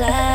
God.